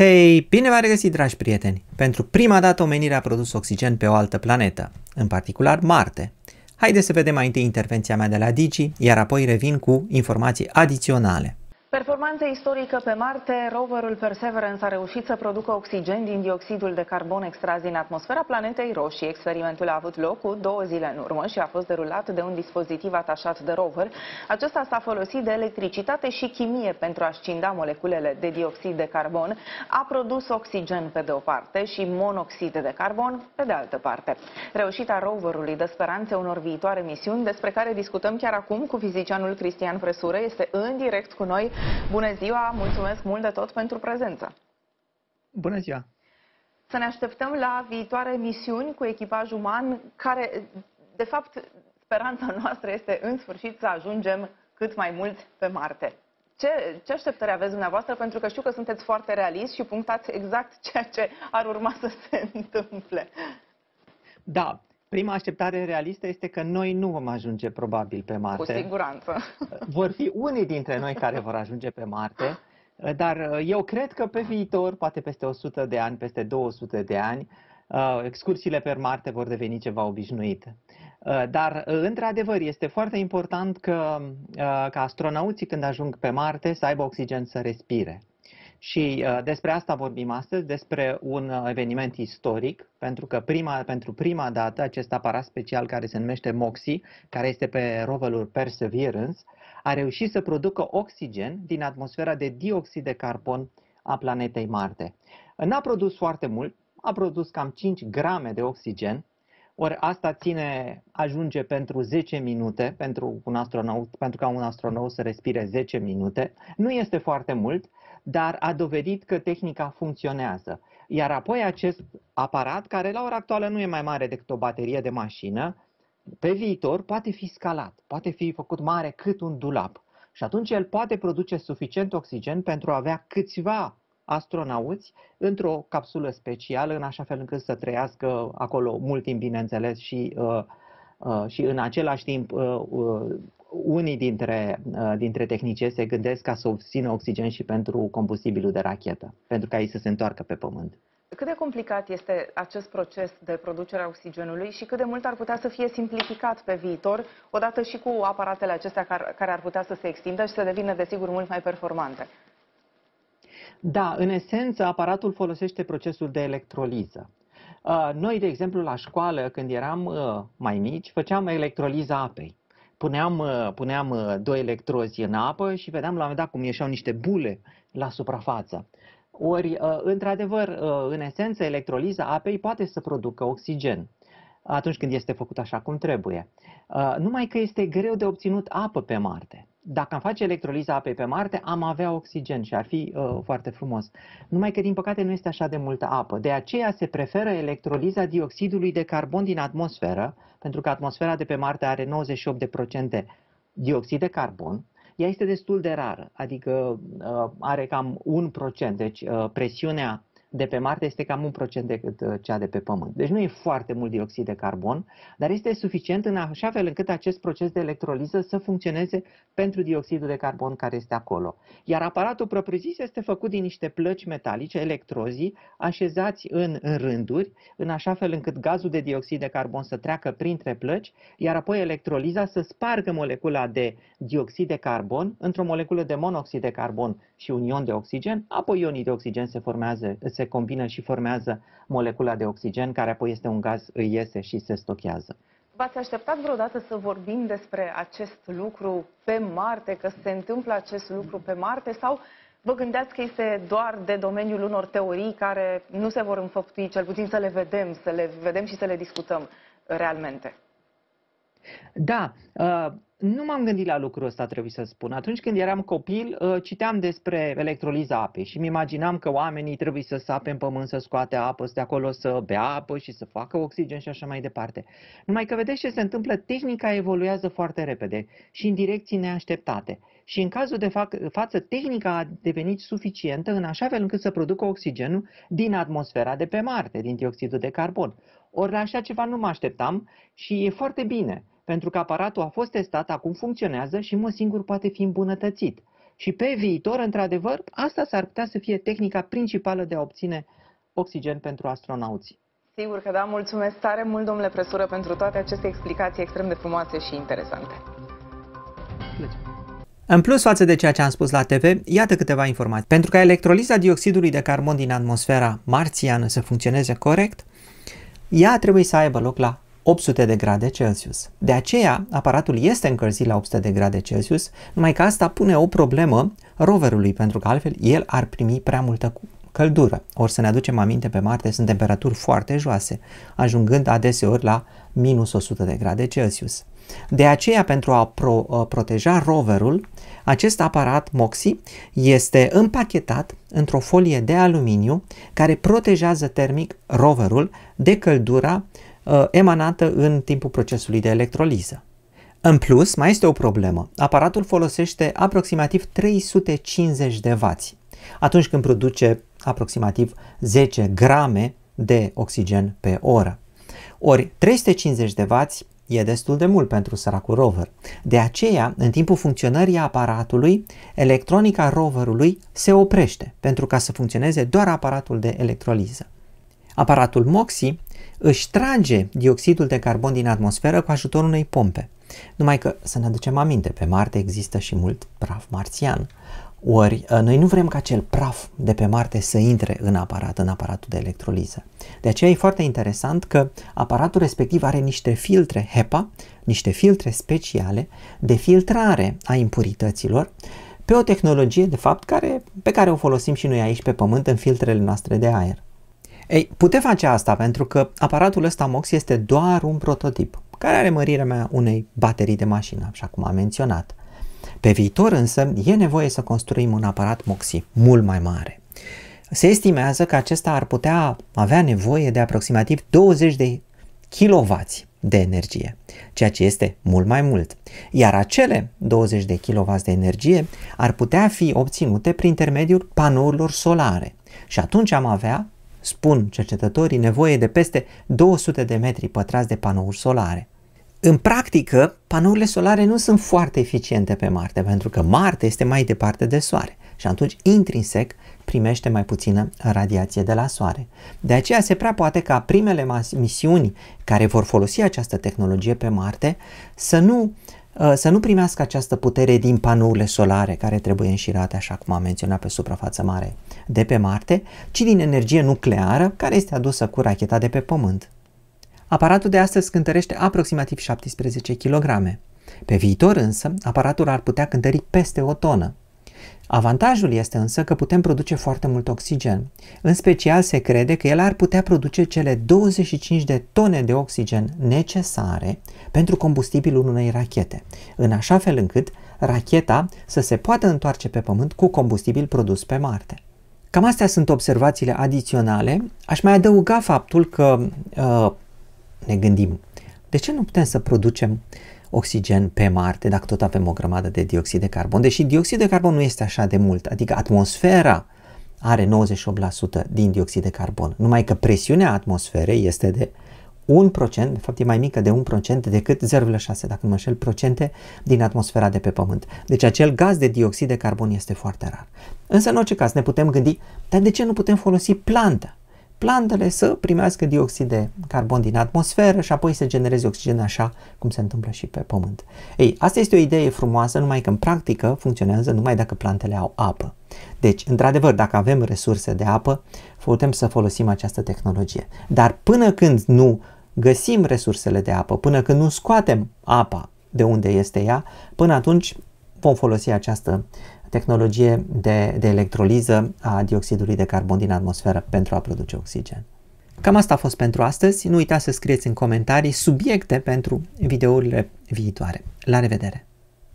Hei, bine v-am regăsit, dragi prieteni! Pentru prima dată omenirea a produs oxigen pe o altă planetă, în particular Marte. Haideți să vedem mai întâi intervenția mea de la Digi, iar apoi revin cu informații adiționale. Performanță istorică pe Marte, roverul Perseverance a reușit să producă oxigen din dioxidul de carbon extras din atmosfera planetei roșii. Experimentul a avut loc cu două zile în urmă și a fost derulat de un dispozitiv atașat de rover. Acesta s-a folosit de electricitate și chimie pentru a scinda moleculele de dioxid de carbon. A produs oxigen pe de o parte și monoxid de carbon pe de altă parte. Reușita roverului dă speranțe unor viitoare misiuni despre care discutăm chiar acum cu fizicianul Cristian Fresură. Este în direct cu noi. Bună ziua, mulțumesc mult de tot pentru prezență. Bună ziua! Să ne așteptăm la viitoare misiuni cu echipaj uman, care, de fapt, speranța noastră este în sfârșit să ajungem cât mai mult pe Marte. Ce, ce așteptări aveți dumneavoastră? Pentru că știu că sunteți foarte realist și punctați exact ceea ce ar urma să se întâmple. Da, Prima așteptare realistă este că noi nu vom ajunge probabil pe Marte. Cu siguranță. Vor fi unii dintre noi care vor ajunge pe Marte, dar eu cred că pe viitor, poate peste 100 de ani, peste 200 de ani, uh, excursiile pe Marte vor deveni ceva obișnuit. Uh, dar, într-adevăr, este foarte important că, uh, că astronauții, când ajung pe Marte, să aibă oxigen să respire. Și uh, despre asta vorbim astăzi, despre un uh, eveniment istoric, pentru că prima, pentru prima dată acest aparat special care se numește MOXIE, care este pe roverul Perseverance, a reușit să producă oxigen din atmosfera de dioxid de carbon a planetei Marte. N-a produs foarte mult, a produs cam 5 grame de oxigen, ori asta ține, ajunge pentru 10 minute, pentru, un astronaut, pentru ca un astronaut să respire 10 minute. Nu este foarte mult, dar a dovedit că tehnica funcționează. Iar apoi acest aparat, care la ora actuală nu e mai mare decât o baterie de mașină, pe viitor poate fi scalat, poate fi făcut mare cât un dulap. Și atunci el poate produce suficient oxigen pentru a avea câțiva astronauți într-o capsulă specială, în așa fel încât să trăiască acolo mult timp, bineînțeles, și, uh, uh, și în același timp uh, uh, unii dintre, uh, dintre tehnicieni se gândesc ca să obțină oxigen și pentru combustibilul de rachetă, pentru ca ei să se întoarcă pe Pământ. Cât de complicat este acest proces de producere a oxigenului și cât de mult ar putea să fie simplificat pe viitor, odată și cu aparatele acestea care ar putea să se extindă și să devină, desigur, mult mai performante? Da, în esență, aparatul folosește procesul de electroliză. Uh, noi, de exemplu, la școală, când eram uh, mai mici, făceam electroliza apei puneam, uh, puneam uh, doi electrozi în apă și vedeam la un moment dat cum ieșeau niște bule la suprafață. Ori, uh, într-adevăr, în esență, electroliza apei poate să producă oxigen atunci când este făcut așa cum trebuie. Numai că este greu de obținut apă pe Marte dacă am face electroliza apei pe Marte, am avea oxigen și ar fi uh, foarte frumos. Numai că, din păcate, nu este așa de multă apă. De aceea se preferă electroliza dioxidului de carbon din atmosferă, pentru că atmosfera de pe Marte are 98% dioxid de carbon. Ea este destul de rară, adică uh, are cam 1%, deci uh, presiunea de pe Marte este cam un procent decât uh, cea de pe Pământ. Deci nu e foarte mult dioxid de carbon, dar este suficient în așa fel încât acest proces de electroliză să funcționeze pentru dioxidul de carbon care este acolo. Iar aparatul propriu-zis este făcut din niște plăci metalice, electrozii, așezați în, în rânduri, în așa fel încât gazul de dioxid de carbon să treacă printre plăci, iar apoi electroliza să spargă molecula de dioxid de carbon într-o moleculă de monoxid de carbon și un ion de oxigen, apoi ionii de oxigen se formează, se combină și formează molecula de oxigen, care apoi este un gaz, îi iese și se stochează. V-ați așteptat vreodată să vorbim despre acest lucru pe Marte, că se întâmplă acest lucru pe Marte sau vă gândeați că este doar de domeniul unor teorii care nu se vor înfăptui, cel puțin să le vedem, să le vedem și să le discutăm realmente? Da, uh, nu m-am gândit la lucrul ăsta, trebuie să spun. Atunci când eram copil, uh, citeam despre electroliza apei și mi imaginam că oamenii trebuie să sape în pământ, să scoate apă, să de acolo să bea apă și să facă oxigen și așa mai departe. Numai că vedeți ce se întâmplă, tehnica evoluează foarte repede și în direcții neașteptate. Și în cazul de fa- față, tehnica a devenit suficientă în așa fel încât să producă oxigenul din atmosfera de pe Marte, din dioxidul de carbon. Ori la așa ceva nu mă așteptam și e foarte bine pentru că aparatul a fost testat, acum funcționează și mă singur poate fi îmbunătățit. Și pe viitor, într-adevăr, asta s-ar putea să fie tehnica principală de a obține oxigen pentru astronauți. Sigur că da, mulțumesc tare mult, domnule Presură, pentru toate aceste explicații extrem de frumoase și interesante. În plus față de ceea ce am spus la TV, iată câteva informații. Pentru ca electroliza dioxidului de carbon din atmosfera marțiană să funcționeze corect, ea trebuie să aibă loc la 800 de grade Celsius. De aceea, aparatul este încălzit la 800 de grade Celsius, numai că asta pune o problemă roverului, pentru că altfel el ar primi prea multă căldură. Ori să ne aducem aminte, pe Marte sunt temperaturi foarte joase, ajungând adeseori la minus 100 de grade Celsius. De aceea, pentru a pro, uh, proteja roverul, acest aparat MOXIE este împachetat într-o folie de aluminiu care protejează termic roverul de căldura uh, emanată în timpul procesului de electroliză. În plus, mai este o problemă. Aparatul folosește aproximativ 350 de W atunci când produce aproximativ 10 grame de oxigen pe oră. Ori 350 de W e destul de mult pentru săracul rover. De aceea, în timpul funcționării aparatului, electronica roverului se oprește pentru ca să funcționeze doar aparatul de electroliză. Aparatul MOXIE își trage dioxidul de carbon din atmosferă cu ajutorul unei pompe. Numai că, să ne aducem aminte, pe Marte există și mult praf marțian. Ori ă, noi nu vrem ca acel praf de pe Marte să intre în aparat, în aparatul de electroliză. De aceea e foarte interesant că aparatul respectiv are niște filtre HEPA, niște filtre speciale de filtrare a impurităților pe o tehnologie, de fapt, care, pe care o folosim și noi aici pe Pământ în filtrele noastre de aer. Ei, putem face asta pentru că aparatul ăsta MOX este doar un prototip, care are mărirea mea unei baterii de mașină, așa cum am menționat. Pe viitor însă e nevoie să construim un aparat MOXI mult mai mare. Se estimează că acesta ar putea avea nevoie de aproximativ 20 de kW de energie, ceea ce este mult mai mult. Iar acele 20 de kW de energie ar putea fi obținute prin intermediul panourilor solare. Și atunci am avea, spun cercetătorii, nevoie de peste 200 de metri pătrați de panouri solare. În practică, panourile solare nu sunt foarte eficiente pe Marte, pentru că Marte este mai departe de Soare și atunci, intrinsec, primește mai puțină radiație de la Soare. De aceea se prea poate ca primele misiuni care vor folosi această tehnologie pe Marte să nu, uh, să nu primească această putere din panourile solare care trebuie înșirate, așa cum am menționat pe suprafață mare, de pe Marte, ci din energie nucleară care este adusă cu racheta de pe Pământ. Aparatul de astăzi cântărește aproximativ 17 kg. Pe viitor însă, aparatul ar putea cântări peste o tonă. Avantajul este însă că putem produce foarte mult oxigen. În special se crede că el ar putea produce cele 25 de tone de oxigen necesare pentru combustibilul unei rachete, în așa fel încât racheta să se poată întoarce pe Pământ cu combustibil produs pe Marte. Cam astea sunt observațiile adiționale. Aș mai adăuga faptul că uh, ne gândim, de ce nu putem să producem oxigen pe Marte dacă tot avem o grămadă de dioxid de carbon? Deși dioxid de carbon nu este așa de mult, adică atmosfera are 98% din dioxid de carbon, numai că presiunea atmosferei este de 1%, de fapt e mai mică de 1% decât 0,6, dacă nu mă înșel, procente din atmosfera de pe Pământ. Deci acel gaz de dioxid de carbon este foarte rar. Însă, în orice caz, ne putem gândi, dar de ce nu putem folosi planta? Plantele să primească dioxid de carbon din atmosferă și apoi să genereze oxigen așa cum se întâmplă și pe Pământ. Ei, asta este o idee frumoasă, numai că în practică funcționează numai dacă plantele au apă. Deci, într-adevăr, dacă avem resurse de apă, putem să folosim această tehnologie. Dar până când nu găsim resursele de apă, până când nu scoatem apa de unde este ea, până atunci vom folosi această tehnologie de, de electroliză a dioxidului de carbon din atmosferă pentru a produce oxigen. Cam asta a fost pentru astăzi. Nu uitați să scrieți în comentarii subiecte pentru videourile viitoare. La revedere!